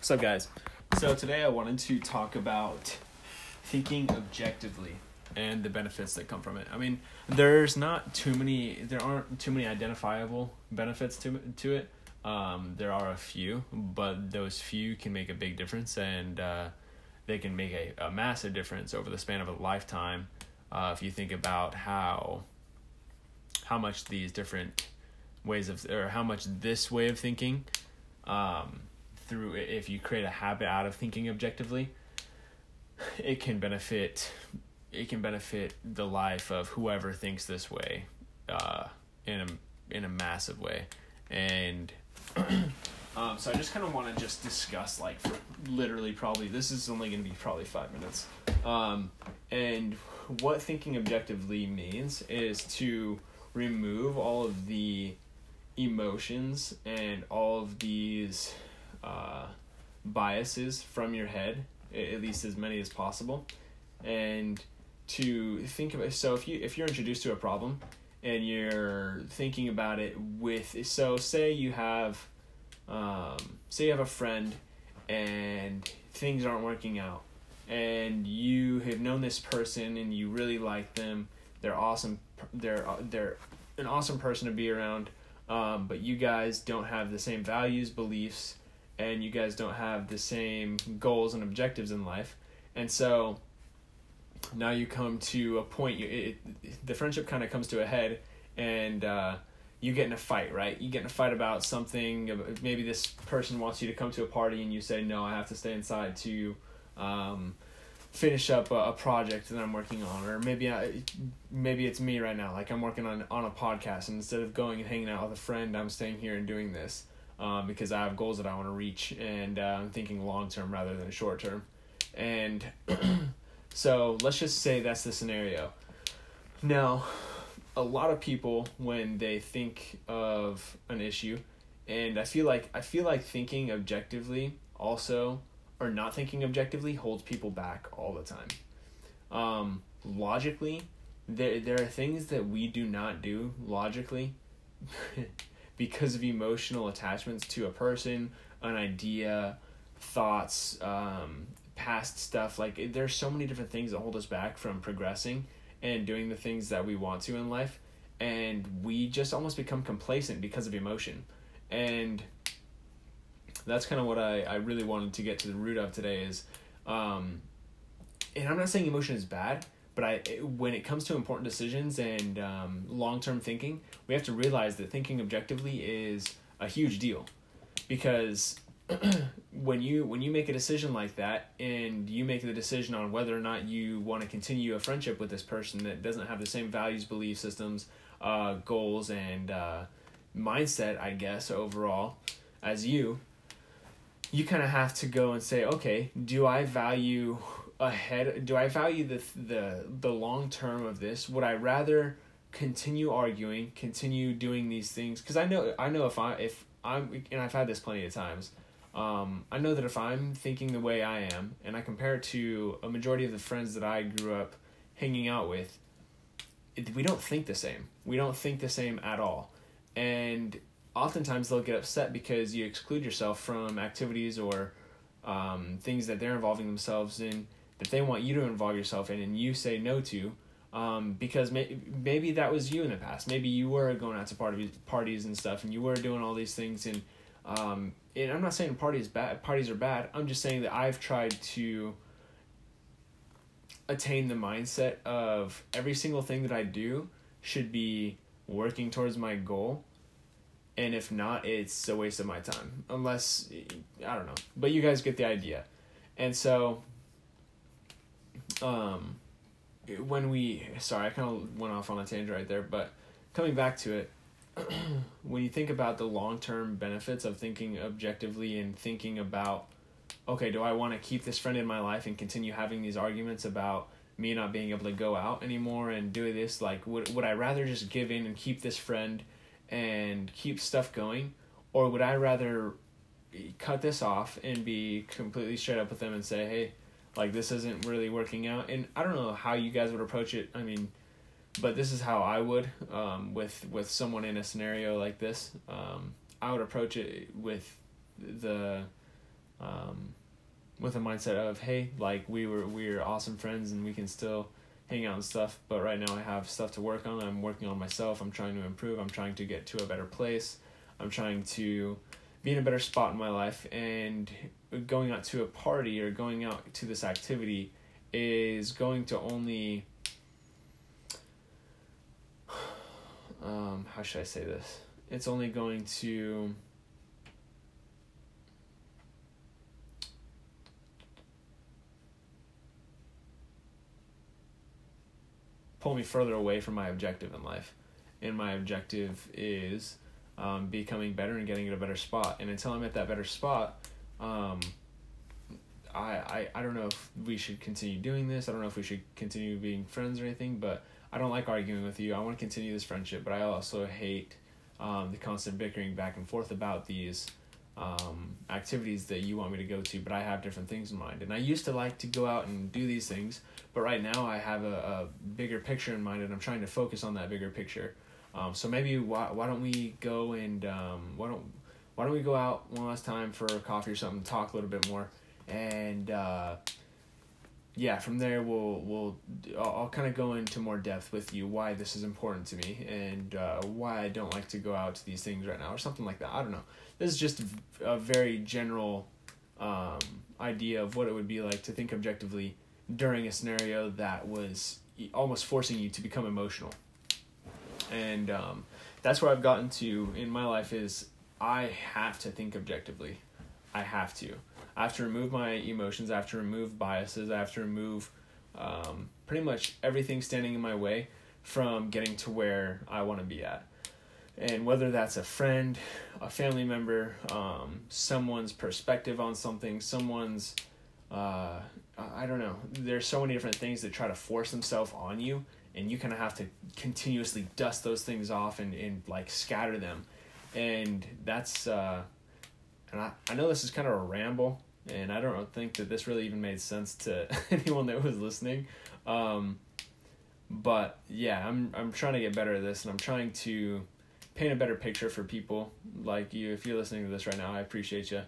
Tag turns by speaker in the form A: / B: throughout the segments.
A: What's up, guys? So, today I wanted to talk about thinking objectively and the benefits that come from it. I mean, there's not too many, there aren't too many identifiable benefits to, to it. Um, there are a few, but those few can make a big difference and uh, they can make a, a massive difference over the span of a lifetime. Uh, if you think about how how much these different ways of or how much this way of thinking um, through if you create a habit out of thinking objectively it can benefit it can benefit the life of whoever thinks this way uh, in a in a massive way. And um, so I just kind of want to just discuss like literally probably this is only going to be probably five minutes. Um, and what thinking objectively means is to remove all of the emotions and all of these uh, biases from your head, at least as many as possible, and to think about. So if you if you're introduced to a problem and you're thinking about it with so say you have um, say you have a friend and things aren't working out and you have known this person and you really like them they're awesome they're they're an awesome person to be around um, but you guys don't have the same values beliefs and you guys don't have the same goals and objectives in life. And so now you come to a point you it, the friendship kind of comes to a head and uh, you get in a fight right? You get in a fight about something maybe this person wants you to come to a party and you say no i have to stay inside to um, finish up a, a, project that i'm working on or maybe I, maybe it's me right now like i'm working on on a podcast and instead of going and hanging out with a friend i'm staying here and doing this um, because I have goals that I want to reach, and uh, I'm thinking long term rather than short term. And so let's just say that's the scenario. Now, a lot of people when they think of an issue, and I feel like I feel like thinking objectively also or not thinking objectively holds people back all the time. Um, logically, there there are things that we do not do logically because of emotional attachments to a person, an idea, thoughts, um, past stuff. Like there's so many different things that hold us back from progressing and doing the things that we want to in life, and we just almost become complacent because of emotion, and that's kind of what I, I really wanted to get to the root of today is um, and i'm not saying emotion is bad but I, when it comes to important decisions and um, long term thinking, we have to realize that thinking objectively is a huge deal, because when you when you make a decision like that and you make the decision on whether or not you want to continue a friendship with this person that doesn't have the same values, belief systems, uh, goals, and uh, mindset, I guess overall, as you, you kind of have to go and say, okay, do I value ahead. Do i value the the the long term of this? Would i rather continue arguing continue doing these things? Because i know i know if i if i'm and i've had this plenty of times um, i know that if i'm thinking the way i am and i compare it to a majority of the friends that i grew up hanging out with it, we don't think the same. We don't think the same at all. And oftentimes they'll get upset because you exclude yourself from activities or um, things that they're involving themselves in that they want you to involve yourself in and you say no to um, because may- maybe that was you in the past. Maybe you were going out to parties parties and stuff and you were doing all these things and um, and I'm not saying parties bad parties are bad. I'm just saying that I've tried to attain the mindset of every single thing that I do should be working towards my goal. And if not it's a waste of my time. Unless I don't know. But you guys get the idea. And so um, when we sorry, I kind of went off on a tangent right there, but coming back to it, when you think about the long term benefits of thinking objectively and thinking about, okay, do I want to keep this friend in my life and continue having these arguments about me not being able to go out anymore and do this? Like, would would I rather just give in and keep this friend and keep stuff going, or would I rather cut this off and be completely straight up with them and say, hey, like this isn't really working out and i don't know how you guys would approach it i mean but this is how i would um, with with someone in a scenario like this um, i would approach it with the um, with a mindset of hey, like we were we are awesome friends and we can still hang out and stuff. But right now I have stuff to work on. I'm working on myself. I'm trying to improve. I'm trying to get to a better place. I'm trying to be in a better spot in my life and going out to a party or going out to this activity is going to only um, how should I say this? It's only going to pull me further away from my objective in life. And my objective is um, becoming better and getting in a better spot. And until I'm at that better spot, um, I, I, I don't know if we should continue doing this. I don't know if we should continue being friends or anything, but I don't like arguing with you. I want to continue this friendship, but I also hate um, the constant bickering back and forth about these um, activities that you want me to go to, but I have different things in mind. And I used to like to go out and do these things, but right now I have a, a bigger picture in mind and I'm trying to focus on that bigger picture. Um, so maybe why, why don't we go and um, why don't why don't we go out one last time for coffee or something, talk a little bit more, and uh, yeah, from there we'll we'll I'll, I'll kind of go into more depth with you why this is important to me and uh, why I don't like to go out to these things right now or something like that. I don't know. This is just a very general um, idea of what it would be like to think objectively during a scenario that was almost forcing you to become emotional and um, that's where I've gotten to in my life is I have to think objectively. I have to. I have to remove my emotions. I have to remove biases. I have to remove um, pretty much everything standing in my way from getting to where I want to be at. And whether that's a friend, a family member, um, someone's perspective on something, someone's, uh, I don't know. There's so many different things that try to force themselves on you and you kind of have to continuously dust those things off and, and like scatter them. And that's uh and I, I know this is kind of a ramble and i don't think that this really even made sense to anyone that was listening. Um but yeah i'm i'm trying to get better at this and i'm trying to paint a better picture for people like you. If you're listening to this right now i appreciate you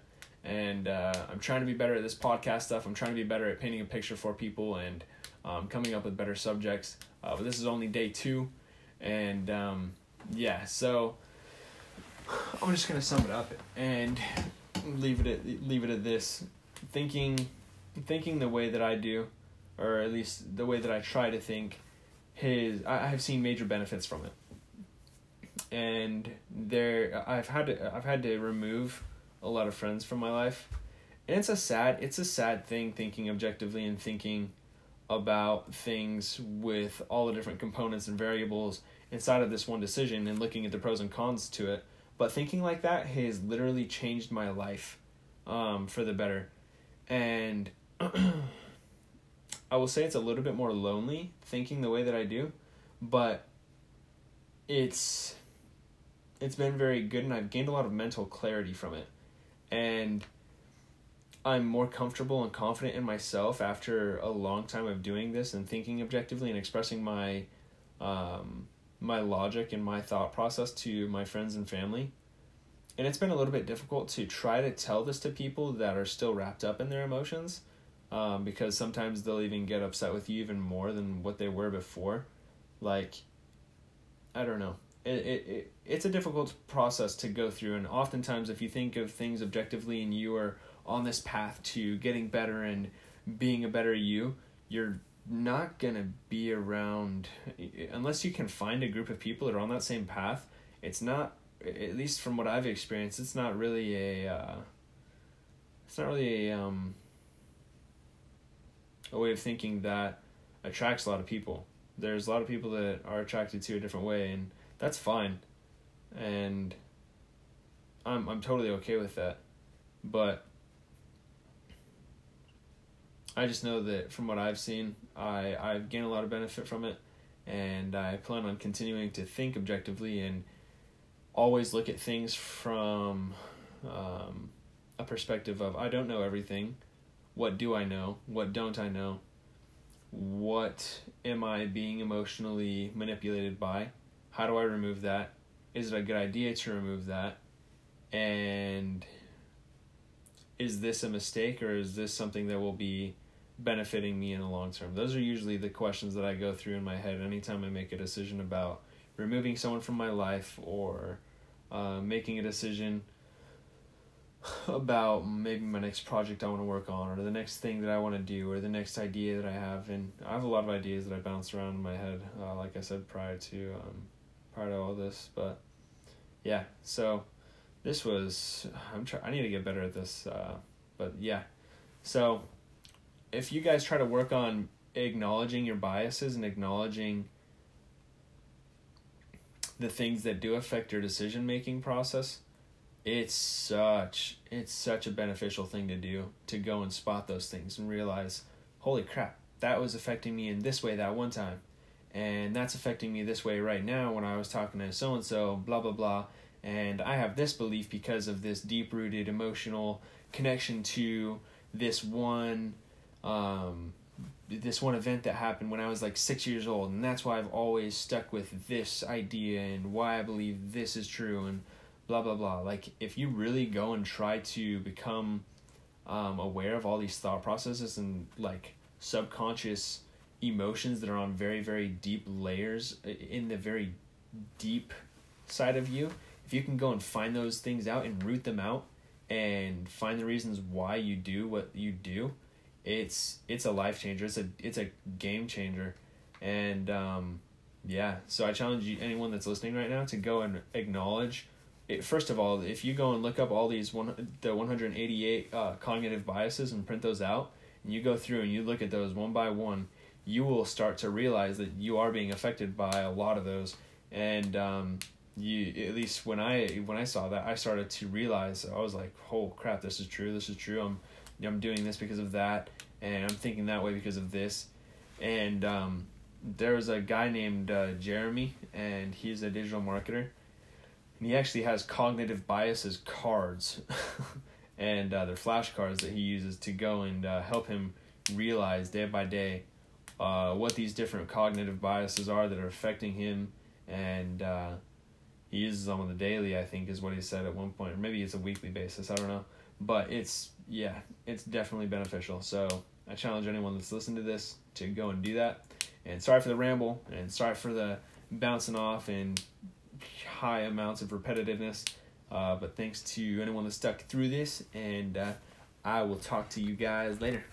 A: and uh, i'm trying to be better at this podcast stuff. I'm trying to be better at painting a picture for people and um, coming up with better subjects. Uh, but this is only day two, and um, yeah, so I'm just gonna sum it up and leave it at leave it at this: thinking, thinking the way that I do, or at least the way that I try to think. His I I have seen major benefits from it, and there I've had to I've had to remove a lot of friends from my life, and it's a sad it's a sad thing thinking objectively and thinking about things with all the different components and variables inside of this one decision and looking at the pros and cons to it. But thinking like that has literally changed my life um, for the better. And I will say it's a little bit more lonely thinking the way that I do, but it's it's been very good and I've gained a lot of mental clarity from it. And I'm more comfortable and confident in myself after a long time of doing this and thinking objectively and expressing my um, my logic and my thought process to my friends and family. And it's been a little bit difficult to try to tell this to people that are still wrapped up in their emotions um, because sometimes they'll even get upset with you even more than what they were before. Like, I don't know. It, it, it, it's a difficult process to go through. And oftentimes, if you think of things objectively and you are on this path to getting better and being a better you, you're not going to be around unless you can find a group of people that are on that same path. It's not at least from what I've experienced, it's not really a uh, it's not really a um a way of thinking that attracts a lot of people. There's a lot of people that are attracted to a different way and that's fine. And I'm I'm totally okay with that. But I just know that from what I've seen, I I've gained a lot of benefit from it, and I plan on continuing to think objectively and always look at things from um, a perspective of I don't know everything. What do I know? What don't I know? What am I being emotionally manipulated by? How do I remove that? Is it a good idea to remove that? And is this a mistake or is this something that will be benefiting me in the long term? Those are usually the questions that I go through in my head anytime I make a decision about removing someone from my life or uh, making a decision about maybe my next project I want to work on or the next thing that I want to do or the next idea that I have. And I have a lot of ideas that I bounce around in my head uh, like I said prior to um, prior to all this but yeah. So this was I'm try I need to get better at this uh, but yeah. So if you guys try to work on acknowledging your biases and acknowledging the things that do affect your decision making process it's such it's such a beneficial thing to do to go and spot those things and realize holy crap that was affecting me in this way that one time and that's affecting me this way right now when i was talking to so and so blah blah blah and i have this belief because of this deep rooted emotional connection to this one um, this one event that happened when I was like six years old, and that's why I've always stuck with this idea and why I believe this is true and blah blah blah. Like if you really go and try to become um, aware of all these thought processes and like subconscious emotions that are on very very deep layers in the very deep side of you, if you can go and find those things out and root them out and find the reasons why you do what you do it's it's a life changer. It's a it's a game changer, and um, yeah. So I challenge you, anyone that's listening right now, to go and acknowledge. It, first of all, if you go and look up all these one the one hundred eighty eight uh, cognitive biases and print those out, and you go through and you look at those one by one, you will start to realize that you are being affected by a lot of those, and um, you at least when I when I saw that, I started to realize I was like, oh crap, this is true. This is true. I'm I'm doing this because of that, and I'm thinking that way because of this. And um, there was a guy named uh, Jeremy, and he's a digital marketer. And he actually has cognitive biases cards, and uh, they're flashcards that he uses to go and uh, help him realize day by day uh, what these different cognitive biases are that are affecting him. And uh, he uses them on the daily, I think, is what he said at one point, or maybe it's a weekly basis. I don't know, but it's yeah, it's definitely beneficial. So I challenge anyone that's listening to this to go and do that. And sorry for the ramble, and sorry for the bouncing off and high amounts of repetitiveness. Uh, but thanks to anyone that stuck through this, and uh, I will talk to you guys later.